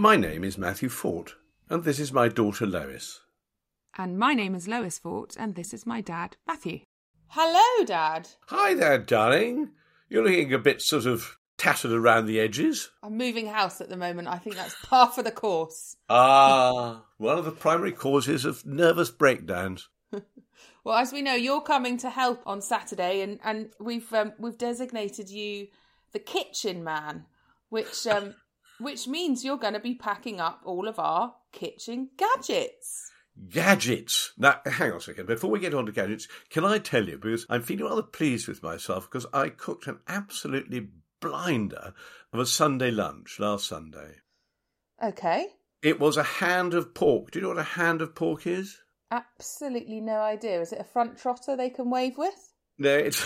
My name is Matthew Fort, and this is my daughter Lois. And my name is Lois Fort, and this is my dad, Matthew. Hello, Dad. Hi there, darling. You're looking a bit sort of tattered around the edges. I'm moving house at the moment. I think that's par for the course. Ah, one of the primary causes of nervous breakdowns. Well, as we know, you're coming to help on Saturday, and and we've um, we've designated you the kitchen man, which um, which means you're going to be packing up all of our kitchen gadgets. Gadgets. Now, hang on a second. Before we get on to gadgets, can I tell you, because I'm feeling rather pleased with myself, because I cooked an absolutely blinder of a Sunday lunch last Sunday. Okay. It was a hand of pork. Do you know what a hand of pork is? Absolutely no idea. Is it a front trotter they can wave with? No, it's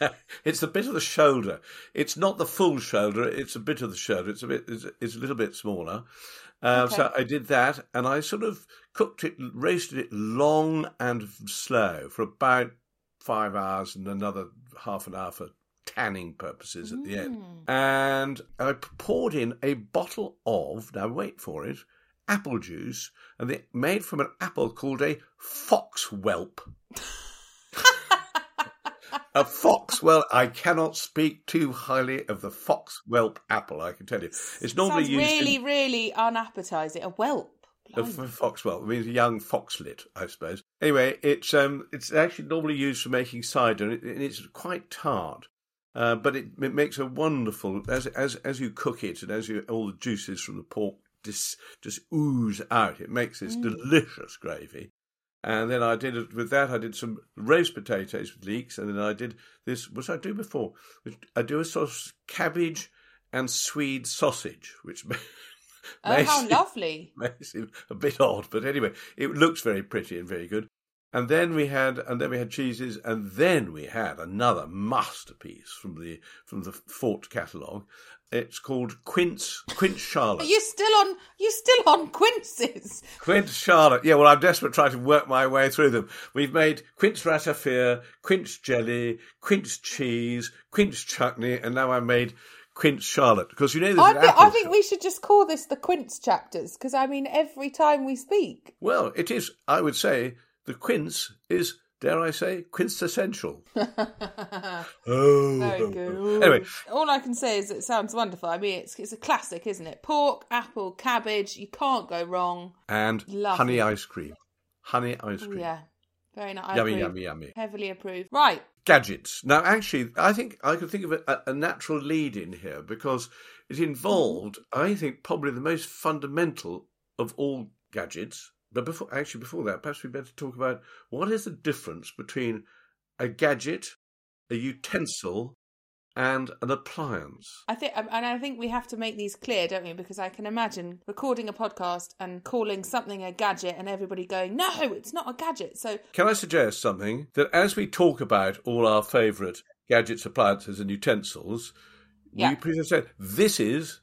it's the bit of the shoulder. It's not the full shoulder. It's a bit of the shoulder. It's a bit. It's, it's a little bit smaller. Uh, So I did that, and I sort of cooked it, roasted it long and slow for about five hours, and another half an hour for tanning purposes at the end. And I poured in a bottle of now wait for it apple juice, and it made from an apple called a foxwhelp. A fox well I cannot speak too highly of the foxwhelp apple. I can tell you, it's normally Sounds used really, in, really unappetizing. A whelp. a fox foxwell. It means a young foxlet, I suppose. Anyway, it's um, it's actually normally used for making cider, and, it, and it's quite tart. Uh, but it, it makes a wonderful as as as you cook it, and as you all the juices from the pork just just ooze out. It makes this delicious gravy. And then I did it with that. I did some roast potatoes with leeks, and then I did this. What did I do before? I do a sort of cabbage and Swede sausage, which Oh, how lovely. makes it a bit odd, but anyway, it looks very pretty and very good. And then we had, and then we had cheeses, and then we had another masterpiece from the from the Fort catalogue. It's called Quince Quince Charlotte. Are you still on? You still on quinces? Quince Charlotte. Yeah, well, I'm desperate trying to work my way through them. We've made quince ratafia, quince jelly, quince cheese, quince chutney, and now I made quince Charlotte because you know there's I, an I think we should just call this the quince chapters because I mean, every time we speak, Well, it is. I would say the quince is, dare I say, quintessential. oh, Very good. Anyway, all I can say is it sounds wonderful. I mean, it's it's a classic, isn't it? Pork, apple, cabbage. You can't go wrong. and Lovely. honey ice cream. Honey ice cream. yeah, very nice. Yummy, approve. yummy, yummy. Heavily approved. Right. Gadgets. Now, actually, I think I could think of a, a natural lead in here because it involved, I think, probably the most fundamental of all gadgets. But before, actually, before that, perhaps we'd better talk about what is the difference between a gadget, a utensil, and an appliance. I think, um, and I think we have to make these clear, don't we? Because I can imagine recording a podcast and calling something a gadget, and everybody going, "No, it's not a gadget." So, Can I suggest something that as we talk about all our favourite gadgets, appliances, and utensils, Yeah. we please say this is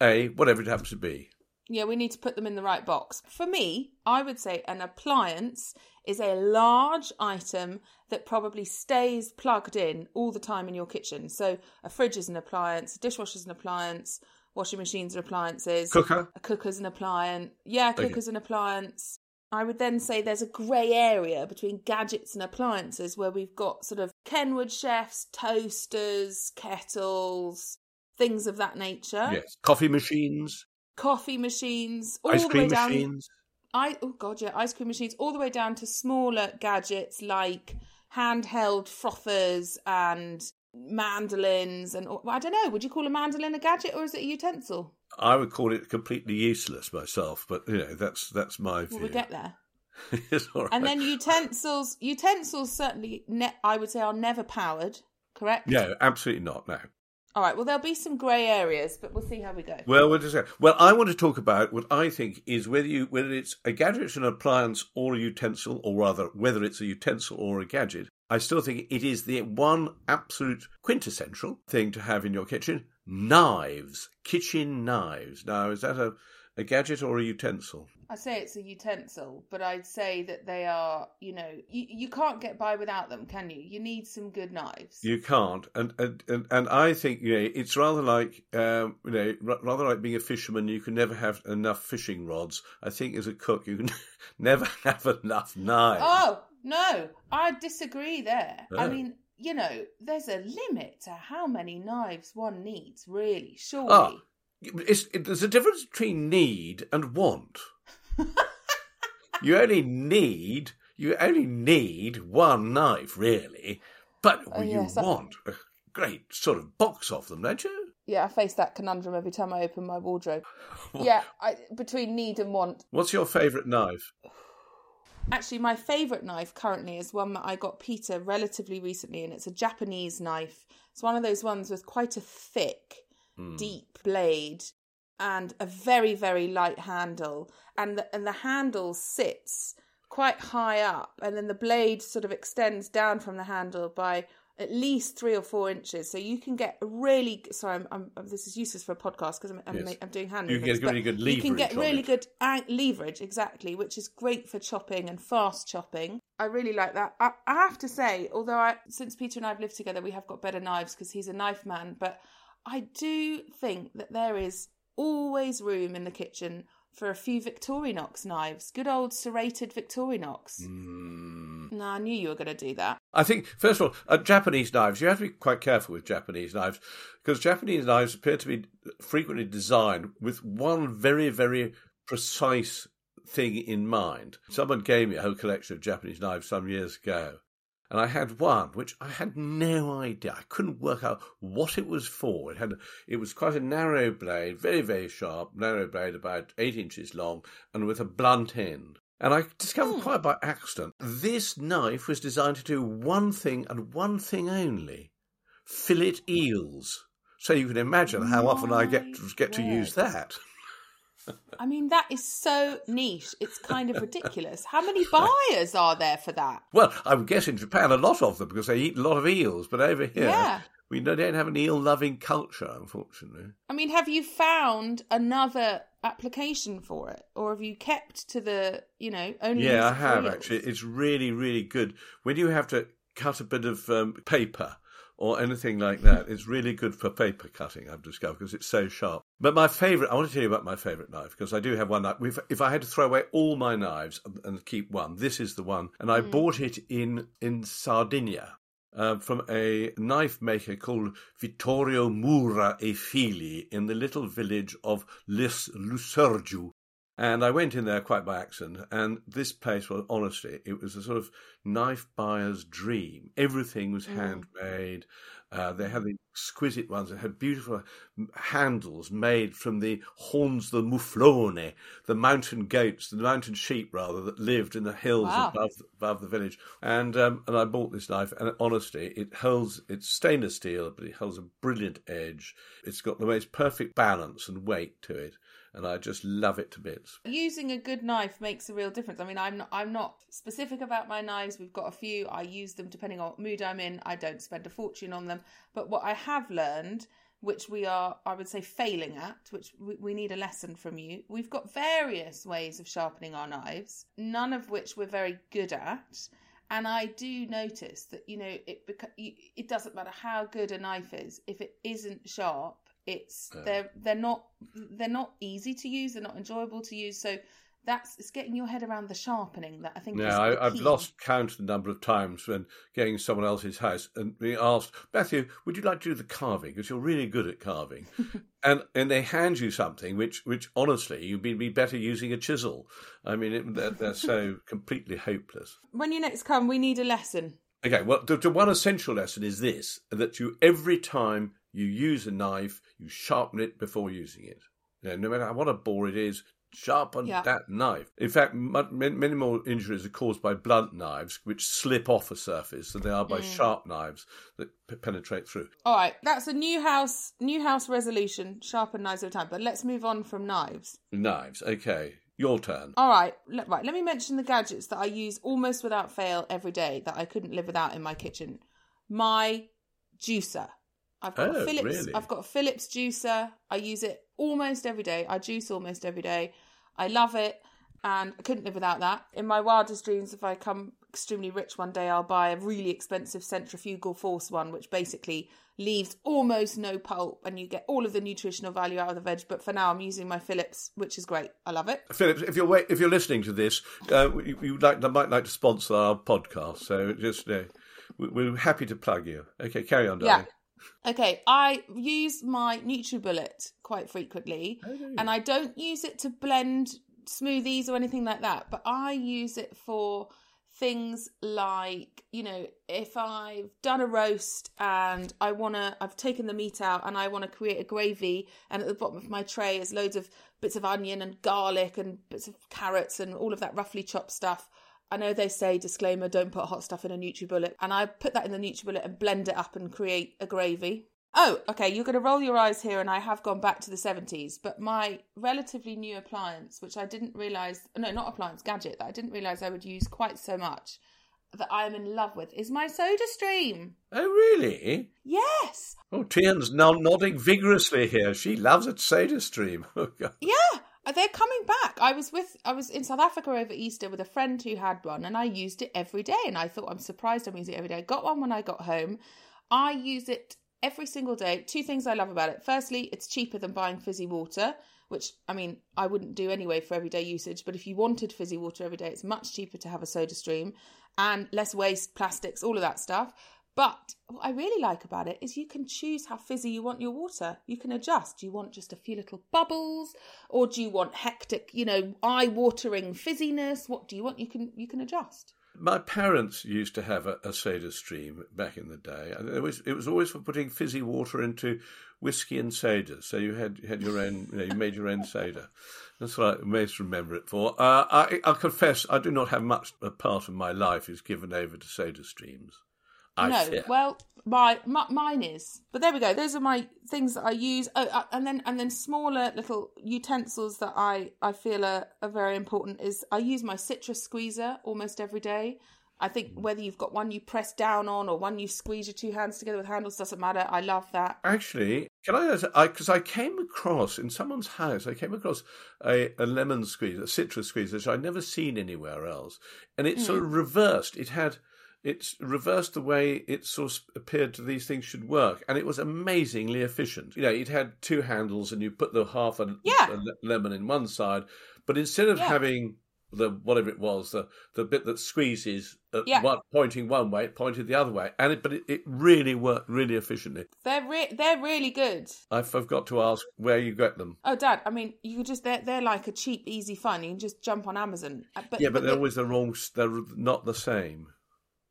a whatever it happens to be. Yeah, we need to put them in the right box. For me, I would say an appliance is a large item that probably stays plugged in all the time in your kitchen. So, a fridge is an appliance, a dishwasher is an appliance, washing machines are appliances. Cooker. A cooker's an appliance. Yeah, cooker's an appliance. I would then say there's a grey area between gadgets and appliances where we've got sort of Kenwood chefs, toasters, kettles, things of that nature. Yes. Coffee machines, Coffee machines, all ice the way cream down. machines. I oh god, yeah, ice cream machines, all the way down to smaller gadgets like handheld frothers and mandolins and I don't know. Would you call a mandolin a gadget or is it a utensil? I would call it completely useless myself, but you know that's that's my view. Well, we get there. Right. And then utensils, utensils certainly, ne- I would say, are never powered. Correct. no, absolutely not. No. All right. Well, there'll be some grey areas, but we'll see how we go. Well, is that? Well, I want to talk about what I think is whether you whether it's a gadget, an appliance, or a utensil, or rather whether it's a utensil or a gadget. I still think it is the one absolute quintessential thing to have in your kitchen: knives, kitchen knives. Now, is that a a gadget or a utensil? I say it's a utensil, but I'd say that they are, you know, you, you can't get by without them, can you? You need some good knives. You can't, and and and, and I think you know it's rather like um, you know r- rather like being a fisherman. You can never have enough fishing rods. I think as a cook, you can never have enough knives. Oh no, I disagree there. I Oh. mean, you know, there's a limit to how many knives one needs, really. Surely. Ah, it's, it, there's a difference between need and want. you only need you only need one knife, really, but Oh, you yes, I- want a great sort of box of them, don't you? Yeah, I face that conundrum every time I open my wardrobe. yeah, I, between need and want. What's your favourite knife? Actually, my favourite knife currently is one that I got Peter relatively recently, and it's a Japanese knife. It's one of those ones with quite a thick, hmm. deep blade and a very, very light handle. And the, and the handle sits quite high up, and then the blade sort of extends down from the handle by at least three or four inches. So you can get really sorry, I'm, I'm, this is useless for a podcast because I'm, I'm, Yes. I'm doing hand You can get really good You can get leverage really good leverage, exactly, which is great for chopping and fast chopping. I really like that. I, I have to say, although I since Peter and I have lived together, we have got better knives because he's a knife man. But I do think that there is always room in the kitchen for a few Victorinox knives, good old serrated Victorinox. Mm. No, I knew you were going to do that. I think, first of all, uh, Japanese knives, you have to be quite careful with Japanese knives because Japanese knives appear to be frequently designed with one very, very precise thing in mind. Someone gave me a whole collection of Japanese knives some years ago, and I had one which I had no idea. I couldn't work out what it was for. It had it was quite a narrow blade, very very sharp, narrow blade, about eight inches long, and with a blunt end. And I discovered hmm. quite by accident this knife was designed to do one thing and one thing only: fillet eels. So you can imagine how often I get get to use that. I mean, that is so niche. It's kind of ridiculous. How many buyers are there for that? Well, I would guess in Japan a lot of them because they eat a lot of eels, but over here Yeah. we don't have an eel loving culture, unfortunately. I mean, have you found another application for it, or have you kept to the, you know, only? Yeah, I have eels? actually. It's really, really good when you have to cut a bit of um, paper or anything like that. it's really good for paper cutting. I've discovered because it's so sharp. But my favourite, I want to tell you about my favourite knife because I do have one knife. If, if I had to throw away all my knives and, and keep one, this is the one, and I bought it in in Sardinia. Uh, from a knife maker called Vittorio Mura e Fili in the little village of Lis Lucergiu, and I went in there quite by accident, and this place was honestly, it was a sort of knife buyer's dream. Everything was handmade. Uh, they had the exquisite ones. They had beautiful handles made from the horns of the muflone, the mountain goats, the mountain sheep rather, that lived in the hills Wow. above above the village. And um, and I bought this knife, and honestly, it holds. It's stainless steel, but it holds a brilliant edge. It's got the most perfect balance and weight to it, and I just love it to bits. Using a good knife makes a real difference. I mean, I'm not, I'm not specific about my knives. We've got a few. I use them depending on what mood I'm in. I don't spend a fortune on them. But what I have learned, which we are, I would say, failing at, which we, need a lesson from you. We've got various ways of sharpening our knives, none of which we're very good at. And I do notice that you know it. It doesn't matter how good a knife is if it isn't sharp. It's they're they're not they're not easy to use. They're not enjoyable to use. So that's it's getting your head around the sharpening that I think. the I, I've key. lost count of the number of times when getting someone else's house and being asked, Matthew, would you like to do the carving? Because you're really good at carving. and and they hand you something which, which honestly, you'd be, be better using a chisel. I mean, it, they're, they're so completely hopeless. When you next come, we need a lesson. Okay, well, the, the one essential lesson is this that you, every time you use a knife, you sharpen it before using it. You know, no matter what a bore it is, sharpen Yeah. that knife. In fact, many, more injuries are caused by blunt knives, which slip off a surface, than they are by hmm. sharp knives that p- penetrate through. All right, that's a new house new house resolution. Sharpen knives over time. But let's move on from knives. Knives, okay. Your turn. All right, le- right. Let me mention the gadgets that I use almost without fail every day that I couldn't live without in my kitchen. My juicer. I've got Oh, a Philips. really? I've got a Philips juicer. I use it almost every day. I juice almost every day. I love it. and I couldn't live without that. In my wildest dreams, if I come extremely rich one day, I'll buy a really expensive centrifugal force one, which basically leaves almost no pulp and you get all of the nutritional value out of the veg. But for now, I'm using my Philips, which is great. I love it. Philips, if you're if you're listening to this, uh, you, you like might like to sponsor our podcast. So just uh, we're happy to plug you. Okay, carry on, darling. Yeah. Okay, I use my NutriBullet quite frequently, oh, and I don't use it to blend smoothies or anything like that, but I use it for things like you know if i've done a roast and i want to i've taken the meat out and i want to create a gravy and at the bottom of my tray is loads of bits of onion and garlic and bits of carrots and all of that roughly chopped stuff I know they say disclaimer, don't put hot stuff in a NutriBullet, and I put that in the NutriBullet and blend it up and create a gravy. Oh, okay, you're going to roll your eyes here, and I have gone back to the 70s, but my relatively new appliance, which I didn't realise, no, not appliance, gadget, that I didn't realise I would use quite so much, that I am in love with, is my Soda Stream. Oh, really? Yes. Oh, Teän's now nodding vigorously here. She loves a Soda Stream. Oh, yeah, uh, they're coming back. I was with I was in South Africa over Easter with a friend who had one and I used it every day and I thought I'm surprised I'm using it every day. I got one when I got home. I use it every single day. Two things I love about it. Firstly, it's cheaper than buying fizzy water, which I mean, I wouldn't do anyway for everyday usage, but if you wanted fizzy water every day, it's much cheaper to have a soda stream and less waste, plastics, all of that stuff. But what I really like about it is you can choose how fizzy you want your water. You can adjust. Do you want just a few little bubbles or do you want hectic, you know, eye-watering fizziness? What do you want? You can you can adjust. My parents used to have a, a soda stream back in the day. It was, it was always for putting fizzy water into whiskey and soda. So you had you had your own, you know, you made your own soda. That's what I most remember it for. Uh, I, I confess, I do not have much. A part of my life is given over to soda streams. I no, well, my, my, mine is. But there we go. Those are my things that I use. Oh, uh, and then and then smaller little utensils that I I feel are, are very important is I use my citrus squeezer almost every day. I think whether you've got one you press down on or one you squeeze your two hands together with handles doesn't matter. I love that. Actually, can I? Because I, I, came across in someone's house, I came across a, a lemon squeeze, a citrus squeeze, which I'd never seen anywhere else, and it mm. sort of reversed. It had it's reversed the way it sort of appeared to these things should work, and it was amazingly efficient. You know, it had two handles, and you put the half a, yeah. a lemon in one side, but instead of yeah. having the whatever it was, the the bit that squeezes at yeah. one, pointing one way, it pointed the other way, and it, but it, it really worked really efficiently. They're re- they're really good. I forgot to ask where you get them. Oh, Dad, I mean, you just they're they're like a cheap, easy find. You can just jump on Amazon. Uh, but, yeah, but, but they're always the wrong. They're not the same.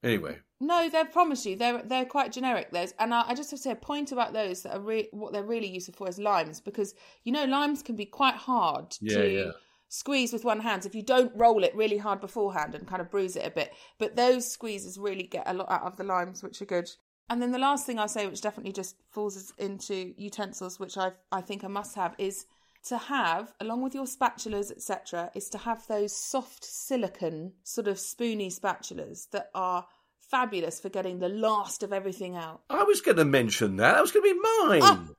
Anyway. No, they promise you they're they're quite generic. Those, and I, I, just have to say a point about those that are re- what they're really useful for is limes because you know limes can be quite hard yeah, to yeah. squeeze with one hand if you don't roll it really hard beforehand and kind of bruise it a bit. But those squeezes really get a lot out of the limes, which are good. And then the last thing I'll say, which definitely just falls into utensils, which I I think a must have, is to have, along with your spatulas, etc., is to have those soft silicon sort of spoony spatulas that are fabulous for getting the last of everything out. I was going to mention that. That was going to be mine.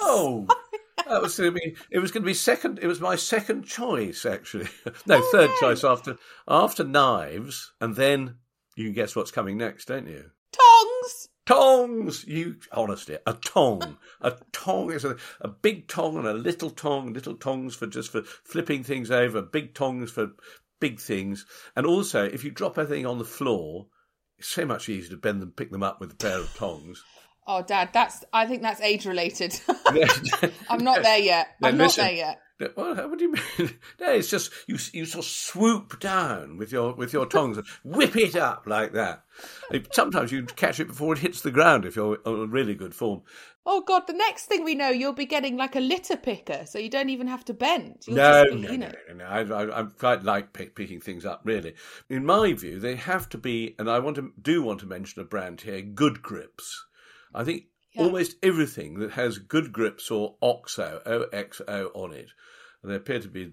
Oh. oh. that was going to be. It was going to be second. It was my second choice, actually. no, oh, third choice after after knives, and then you can guess what's coming next, don't you? Tongs. Tongs! You honestly, a tong, a tong is a, a big tong and a little tong. Little tongs for just for flipping things over. Big tongs for big things. And also, if you drop anything on the floor, it's so much easier to bend them, pick them up with a pair of tongs. Oh, Dad, that's. I think that's age related. I'm not there yet. I'm not there yet. Well, what do you mean? No, it's just you. You sort of swoop down with your with your tongs and whip it up like that. Sometimes you catch it before it hits the ground if you're in really good form. Oh God! The next thing we know, you'll be getting like a litter picker, so you don't even have to bend. You'll no, be, no, you know. no, no, no, I, I, I quite like pick, picking things up. Really, in my view, they have to be, and I want to do want to mention a brand here: Good Grips. I think yeah. almost everything that has good grips or OXO, O-X-O on it, and they appear to be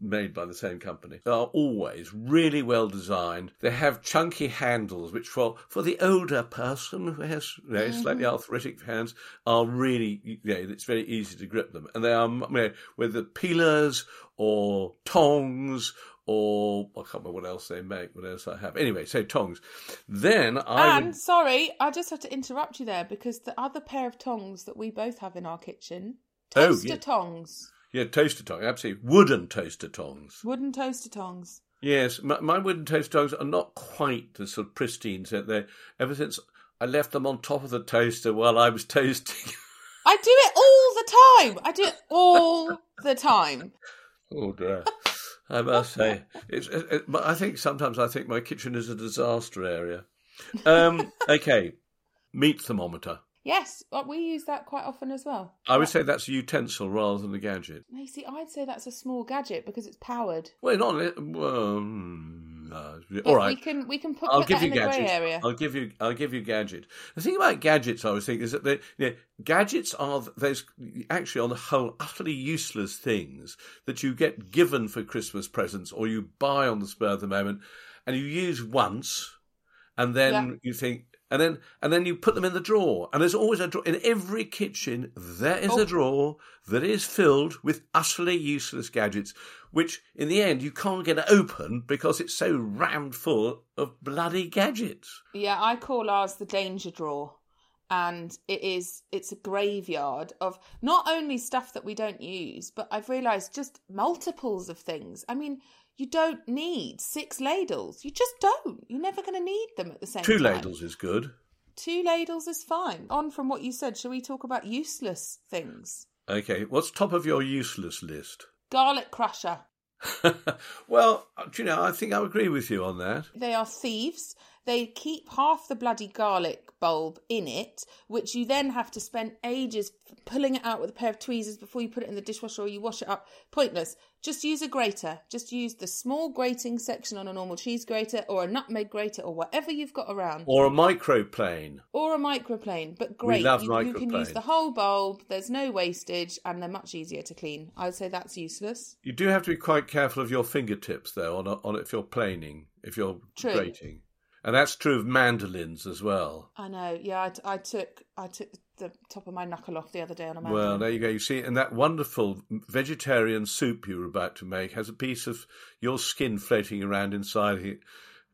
made by the same company, They are always really well designed. They have chunky handles, which for, for the older person who has you know, mm-hmm. slightly arthritic hands are really, you know, it's very easy to grip them. And they are, you know, whether peelers or tongs or I can't remember what else they make. What else I have? Anyway, so tongs. Then I and would, sorry, I just have to interrupt you there because the other pair of tongs that we both have in our kitchen, Oh, toaster yeah. tongs, yeah toaster tongs, absolutely wooden toaster tongs. wooden toaster tongs. Yes, my, my wooden toaster tongs are not quite the sort of pristine set they ever since I left them on top of the toaster while I was toasting. I do it all the time. I do it all the time. oh dear. I must say, it's. It, it, but I think sometimes I think my kitchen is a disaster area. Um, okay, meat thermometer. Yes, we use that quite often as well. I would say that's a utensil rather than a gadget. Macy, I'd say that's a small gadget because it's powered. Well, not well. No. But All right. we can we can put, I'll put give that you in the grey gadgets. area. I'll give you. I'll give you gadget. The thing about gadgets, I was thinking, is that they, you know, gadgets are those actually, on the whole, utterly useless things that you get given for Christmas presents or you buy on the spur of the moment, and you use once, and then Yeah. you think. And then, and then you put them in the drawer. And there's always a drawer in every kitchen. There is Oh. a drawer that is filled with utterly useless gadgets, which in the end you can't get open because it's so rammed full of bloody gadgets. Yeah, I call ours the danger drawer. And it is it's a graveyard of not only stuff that we don't use, but I've realised just multiples of things. I mean, you don't need six ladles. You just don't. You're never going to need them at the same Two time. ladles is good. Two ladles is fine. On from what you said, shall we talk about useless things? Okay, what's top of your useless list? Garlic crusher. well, uh, do you know, I think I agree with you on that. They are thieves. They keep half the bloody garlic bulb in it, which you then have to spend ages pulling it out with a pair of tweezers before you put it in the dishwasher or you wash it up. Pointless. Just use a grater. Just use the small grating section on a normal cheese grater or a nutmeg grater or whatever you've got around. Or a microplane. Or a microplane, but great. We love you, you can use the whole bulb. There's no wastage, and they're much easier to clean. I would say that's useless. You do have to be quite careful of your fingertips, though, on, on if you're planing, if you're True. grating. And that's true of mandolins as well. I know. Yeah, I, I took I took the top of my knuckle off the other day on a mandolin. Well, there you go. You see, and that wonderful vegetarian soup you were about to make has a piece of your skin floating around inside it,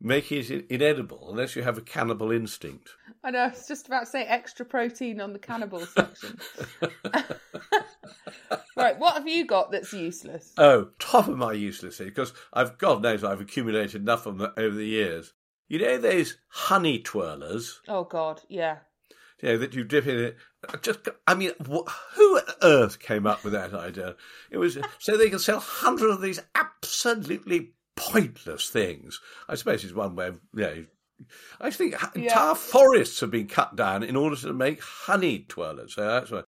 making it inedible unless you have a cannibal instinct. I know. I was just about to say extra protein on the cannibal section. right. What have you got that's useless? Oh, top of my useless thing, because I've God knows I've accumulated enough of them over the years. You know those honey twirlers, Oh God. Yeah. you know, that you dip in it. I Just, I mean, wh- who on earth came up with that idea? It was uh, so they can sell hundreds of these absolutely pointless things. I suppose it's one way of, you know. I think Yeah. entire forests have been cut down in order to make honey twirlers. So that's why.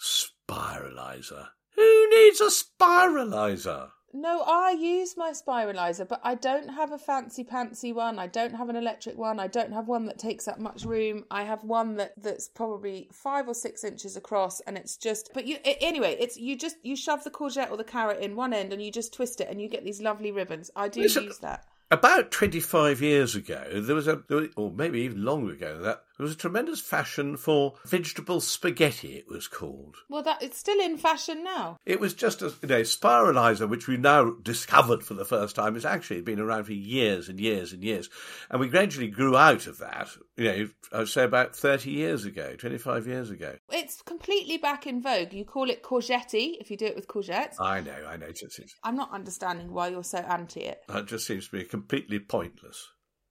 Spiralizer. Who needs a spiralizer? No, I use my spiralizer, but I don't have a fancy pantsy one. I don't have an electric one. I don't have one that takes up much room. I have one that that's probably five or six inches across, and it's just. But you anyway, it's you just you shove the courgette or the carrot in one end, and you just twist it, and you get these lovely ribbons. I do Listen- use that. About 25 years ago, there was a, or maybe even longer ago that, there was a tremendous fashion for vegetable spaghetti, it was called. Well, that it's still in fashion now. It was just a you know, spiralizer, which we now discovered for the first time, It's actually been around for years and years and years. And we gradually grew out of that, you know, I'd say about 30 years ago, 25 years ago. It's completely back in vogue. You call it courgette if you do it with courgettes. I know, I know. It's, it's, I'm not understanding why you're so anti it. it just seems to be completely pointless.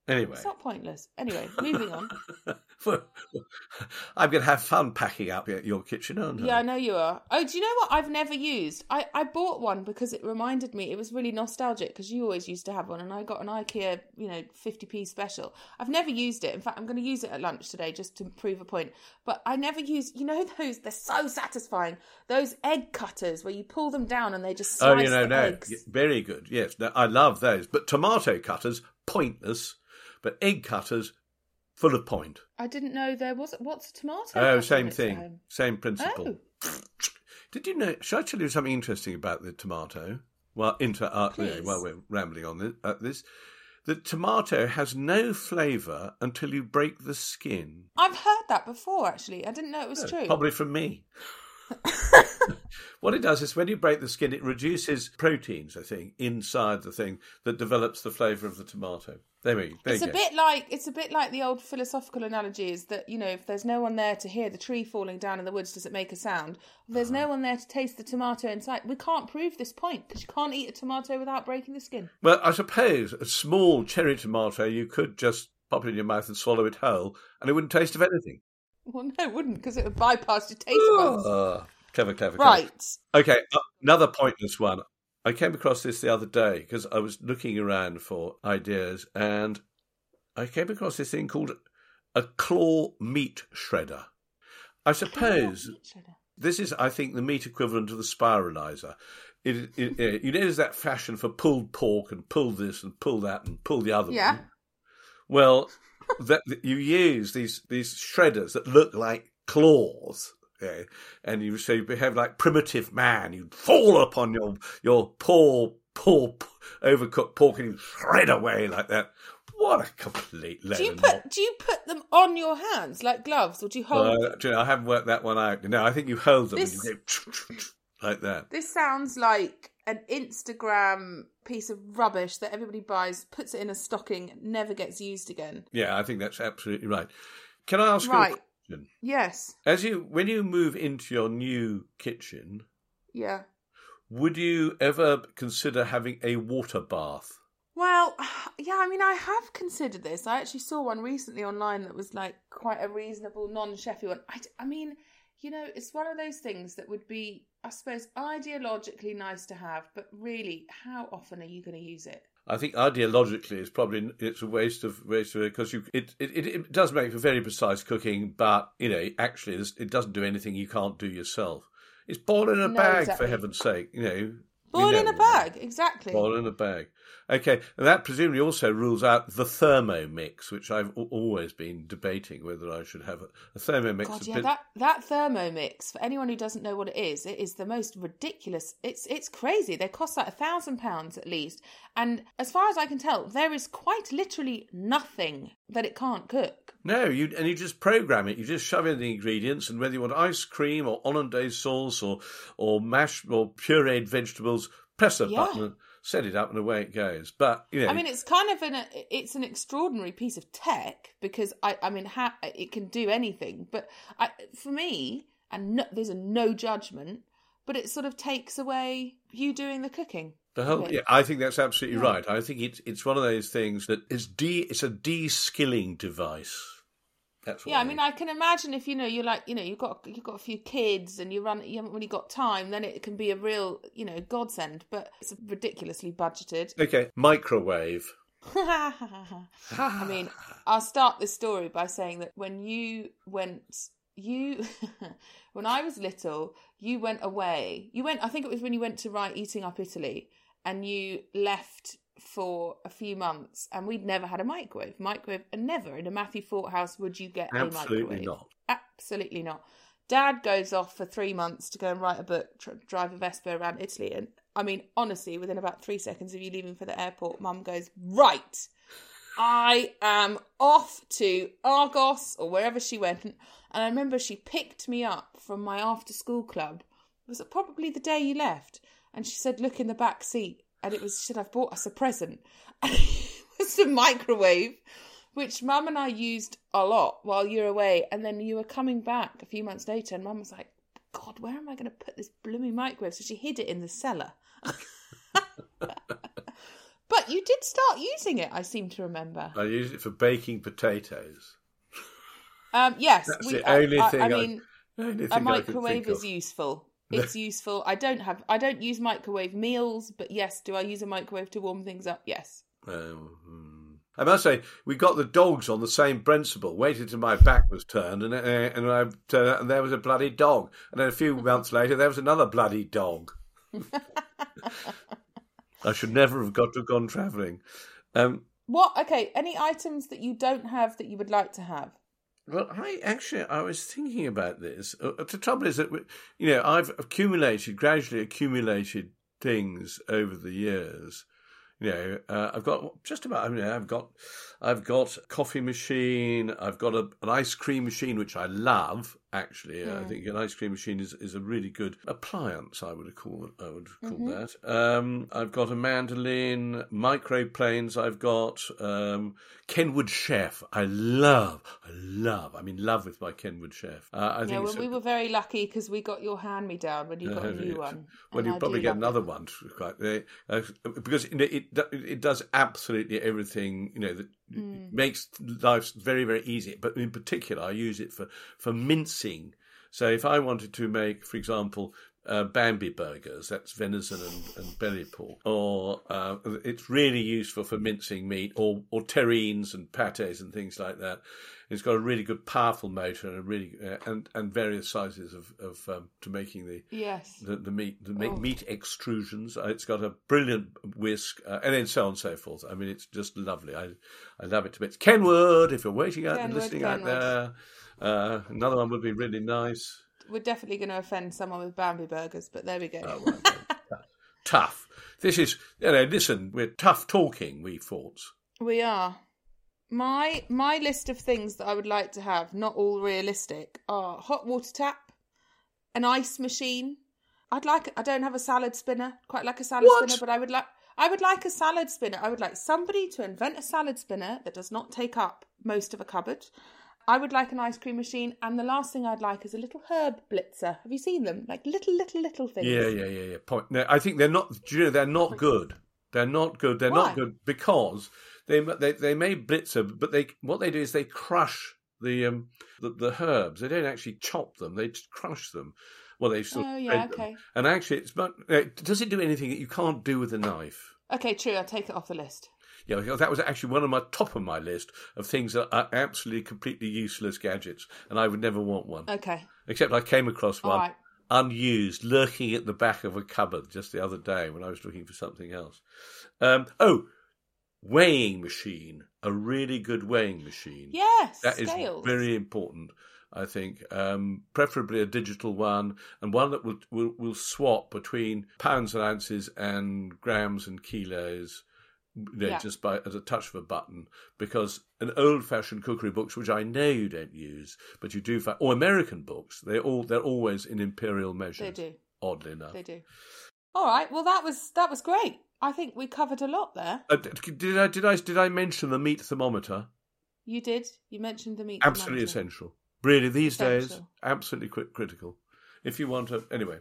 Anyway. It's not pointless. Anyway, moving on. I'm going to have fun packing up your- kitchen, aren't I? Yeah, I know you are. Oh, do you know what I've never used? I, I bought one because it reminded me, it was really nostalgic because you always used to have one and I got an IKEA, you know, 50p special. I've never used it. In fact, I'm going to use it at lunch today just to prove a point. But I never use, you know, those, they're so satisfying. Those egg cutters where you pull them down and they just Oh, slice you know, the no, eggs. Very good. Yes, no, I love those. But tomato cutters, pointless. But egg cutters, full of point. I didn't know there was, what's a tomato? Oh, same thing, same principle. Oh. Did you know? Should I tell you something interesting about the tomato? Well, inter, uh, while we're rambling on this, uh, this, the tomato has no flavour until you break the skin. I've heard that before, actually. I didn't know it was Oh, true. Probably from me. what it does is when you break the skin, it reduces proteins, I think, inside the thing that develops the flavour of the tomato. There we there it's a go. bit like it's a bit like the old philosophical analogy is that you know if there's no one there to hear the tree falling down in the woods does it make a sound if there's Uh-huh. no one there to taste the tomato inside we can't prove this point because you can't eat a tomato without breaking the skin Well, I suppose a small cherry tomato you could just pop it in your mouth and swallow it whole, and it wouldn't taste of anything. Well no it wouldn't because it would bypass your taste buds Ah, clever, clever, clever. right Okay, uh, another pointless one. I came across this the other day because I was looking around for ideas, and I came across this thing called a claw meat shredder. I suppose this is, I think, the meat equivalent of the spiralizer. It, it, it, you know, there's that fashion for pulled pork and pull this and pull that and pull the other Yeah. one. Well, that you use these these shredders that look like claws. Yeah, and you so you behave like primitive man. You fall upon your your poor poor overcooked pork and you shred away like that. What a complete do you put do you put them on your hands like gloves or do you hold uh, do you know, I haven't worked that one out. No, I think you hold them This- and you go like that. This sounds like an Instagram piece of rubbish that everybody buys, puts it in a stocking, never gets used again. Yeah, I think that's absolutely right. Can I ask you Right. a question? Yes. As you when you move into your new kitchen, Yeah. would you ever consider having a water bath? Well, yeah, I mean, I have considered this. I actually saw one recently online that was like quite a reasonable, non chefy one. I, I mean, you know, it's one of those things that would be, I suppose, ideologically nice to have, but really, how often are you going to use it? I think ideologically it's probably it's a waste of waste of because you it, it it it does make for very precise cooking, but you know actually it doesn't do anything you can't do yourself. It's boil in a No, bag exactly. for heaven's sake, you know. Boil in a bag, exactly. Ball in a bag. Okay, and that presumably also rules out the Thermomix, which I've always been debating whether I should have a, a Thermomix. God, yeah, bit- that that Thermomix. For anyone who doesn't know what it is, it is the most ridiculous. It's it's crazy. They cost like a thousand pounds at least, and as far as I can tell, there is quite literally nothing that it can't cook. No, you and you just program it. You just shove in the ingredients, and whether you want ice cream or hollandaise sauce or or mashed or pureed vegetables, press a Yeah. button, and set it up, and away it goes. But you know, I mean, it's kind of an it's an extraordinary piece of tech because I I mean, ha, it can do anything, but I for me, and no, there's a no judgment, but it sort of takes away you doing the cooking. the whole yeah, I think that's absolutely Yeah. right. I think it's it's one of those things that is de it's a de-skilling device. That's Yeah, I mean, I can imagine if you know you're like you know you've got you've got a few kids and you run you haven't really got time, then it can be a real you know godsend. But it's ridiculously budgeted. okay, microwave. I mean, I'll start this story by saying that when you went, you when I was little, you went away. You went. I think it was when you went to write Eating Up Italy, and you left for a few months, and we'd never had a microwave. Microwave, and never in a Matthew Fort house would you get a Absolutely microwave. not. Absolutely not. Dad goes off for three months to go and write a book, tr- drive a Vespa around Italy. And I mean, honestly, within about three seconds of you leaving for the airport, mum goes, Right, I am off to Argos or wherever she went. And I remember she picked me up from my after school club. It was probably the day you left. And she said, Look in the back seat. And it was, she said, I've bought us a present. It was a microwave which mum and I used a lot while you were away. And then you were coming back a few months later, and mum was like, God, where am I going to put this blooming microwave? So she hid it in the cellar. but you did start using it, I seem to remember. I use it for baking potatoes. Um, yes, That's we, the only I, thing I I- mean, a thing I could microwave is useful. It's useful. I don't have, I don't use microwave meals, but yes, do I use a microwave to warm things up? Yes. Um, hmm. I must say, we got the dogs on the same principle. Waited till my back was turned, and uh, and I turned out, and there was a bloody dog. And then a few months later, there was another bloody dog. I should never have got to have gone travelling. Um, What? Okay. Any items that you don't have that you would like to have? Well, I actually I was thinking about this. Uh, the trouble is that you know I've accumulated gradually accumulated things over the years. You know, uh, I've got just about. I mean, I've got, I've got coffee machine. I've got a, an ice cream machine, which I love. Actually, I think an ice cream machine is, is a really good appliance. I would call. I would call that. Um, I've got a mandolin, microplanes. I've got um, Kenwood Chef. I love. I love. I'm in love with my Kenwood Chef. Uh, I think Yeah, well, we were very lucky because we got your hand me down when you got a new one. well, you probably get another it. one, quite, uh, uh, because know, it it does absolutely everything. You know, that Mm. makes life very very easy. But in particular, I use it for for mincing. So if I wanted to make, for example. Uh, Bambi burgers, that's venison and, and belly pork, or uh, it's really useful for mincing meat, or or terrines and pates and things like that. It's got a really good, powerful motor and a really uh, and and various sizes of of um, to making the Yes. the, the meat the meat, Oh. meat extrusions. Uh, It's got a brilliant whisk, uh, and then so on and so forth. I mean, it's just lovely. I I love it to bits. Kenwood, if you're waiting out and Kenwood, listening out there, uh, another one would be really nice. We're definitely going to offend someone with Bambi burgers, but there we go. Oh, well, tough. This is you know. Listen, we're tough talking. We thoughts. We are. My my list of things that I would like to have, not all realistic, are hot water tap, an ice machine. I'd like. I don't have a salad spinner. Quite like a salad What? spinner, but I would like. I would like a salad spinner. I would like somebody to invent a salad spinner that does not take up most of a cupboard. I would like an ice cream machine, and the last thing I'd like is a little herb blitzer. Have you seen them? Like little, little, little things. Yeah, yeah, yeah, yeah. Point. No, I think they're not. You know, they're not good. They're not good. They're Why? not good because they they they may blitzer, but they what they do is they crush the um the, the herbs. They don't actually chop them. They just crush them. Well, they sort of Oh, yeah, grate them. okay. And actually, it's not. uh, Does it do anything that you can't do with a knife? Okay, true. I'll take it off the list. Yeah, that was actually one of my top of my list of things that are absolutely completely useless gadgets, and I would never want one. Okay. Except I came across one right. unused, lurking at the back of a cupboard just the other day when I was looking for something else. Um, oh, weighing machine, a really good weighing machine. Yes. that is scales. very important. I think, um, preferably a digital one, and one that will, will will swap between pounds and ounces and grams and kilos, you know, Yeah. just by at a touch of a button. Because an old-fashioned cookery books, which I know you don't use, but you do, fa- or American books, they're all they're always in imperial measures. They do. Oddly enough, They do. All right. Well, that was that was great. I think we covered a lot there. Uh, did I did I did I mention the meat thermometer? You did. You mentioned the meat. Absolutely thermometer. essential. Really, these days, absolutely cri- critical. If you want to, anyway.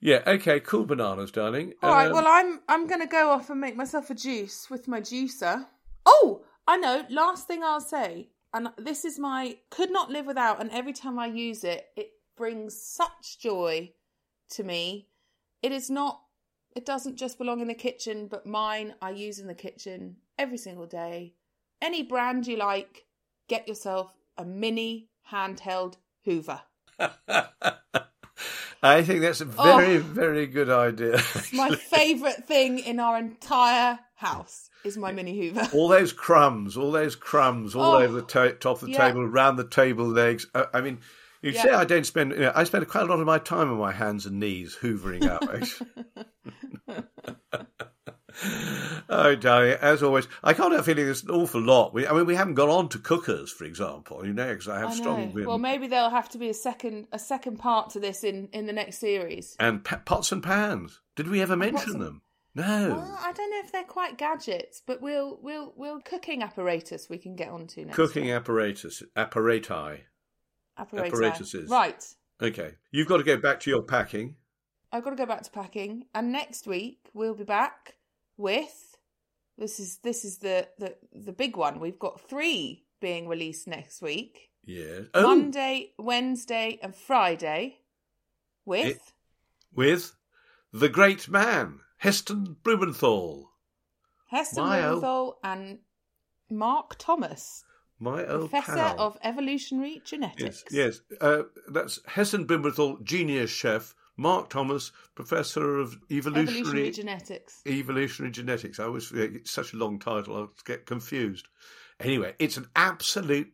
Yeah. Okay. Cool bananas, darling. All right. Um, Well, I'm I'm going to go off and make myself a juice with my juicer. Oh, I know. Last thing I'll say, and this is my could not live without, and every time I use it, it brings such joy to me. It is not. It doesn't just belong in the kitchen, but mine I use in the kitchen every single day. Any brand you like, get yourself a mini handheld Hoover. I think that's a very, Oh. very good idea. My favourite thing in our entire house is my mini Hoover. all those crumbs, all those crumbs, all Oh, over the ta- top of the yeah. table, around the table legs. Uh, I mean, you Yeah. say I don't spend. You know, I spend quite a lot of my time on my hands and knees hoovering up. oh, darling, as always, I can't help feeling there's an awful lot. We, I mean, we haven't gone on to cookers, for example. You know, because I have I strong. know. Well, maybe there'll have to be a second a second part to this in in the next series. and pa- pots and pans. Did we ever oh, mention and- them? No. Well, I don't know if they're quite gadgets, but we'll we'll we'll cooking apparatus we can get onto next. Cooking time. apparatus, apparati. Apparati. apparatuses. Right. Okay, you've got to go back to your packing. I've got to go back to packing, and next week we'll be back with this is this is the the the big one. We've got three being released next week: Yeah. Oh, Monday, Wednesday, and Friday. With with the great man, Heston Blumenthal, Heston oh. Blumenthal and Mark Thomas, my old Professor pal. of Evolutionary Genetics. Yes, yes. Uh, that's Heston Blumenthal, genius chef. Mark Thomas, professor of evolutionary Evolutionary Genetics. evolutionary genetics. I always it's such a long title. I get confused. Anyway, it's an absolute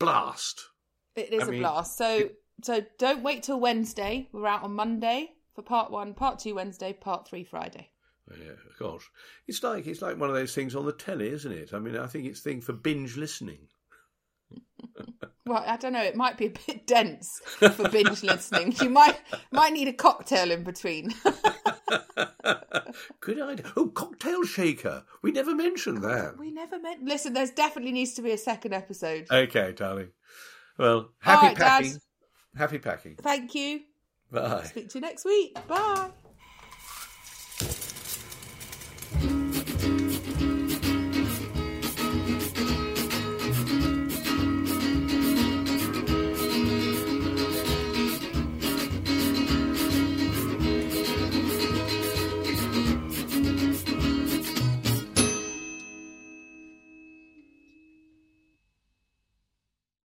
blast. It is I a mean, blast. So so don't wait till Wednesday. We're out on Monday for part one, part two Wednesday, part three Friday. Yeah, gosh, it's like it's like one of those things on the telly, isn't it? I mean, I think it's thing for binge listening. Well, I don't know. It might be a bit dense for binge listening. You might might need a cocktail in between. Good idea. Oh, cocktail shaker. We never mentioned that. we never meant. Listen, there's definitely needs to be a second episode. Okay, darling. Well, happy right, Dad. packing. Happy packing. Thank you. Bye. Speak to you next week. Bye.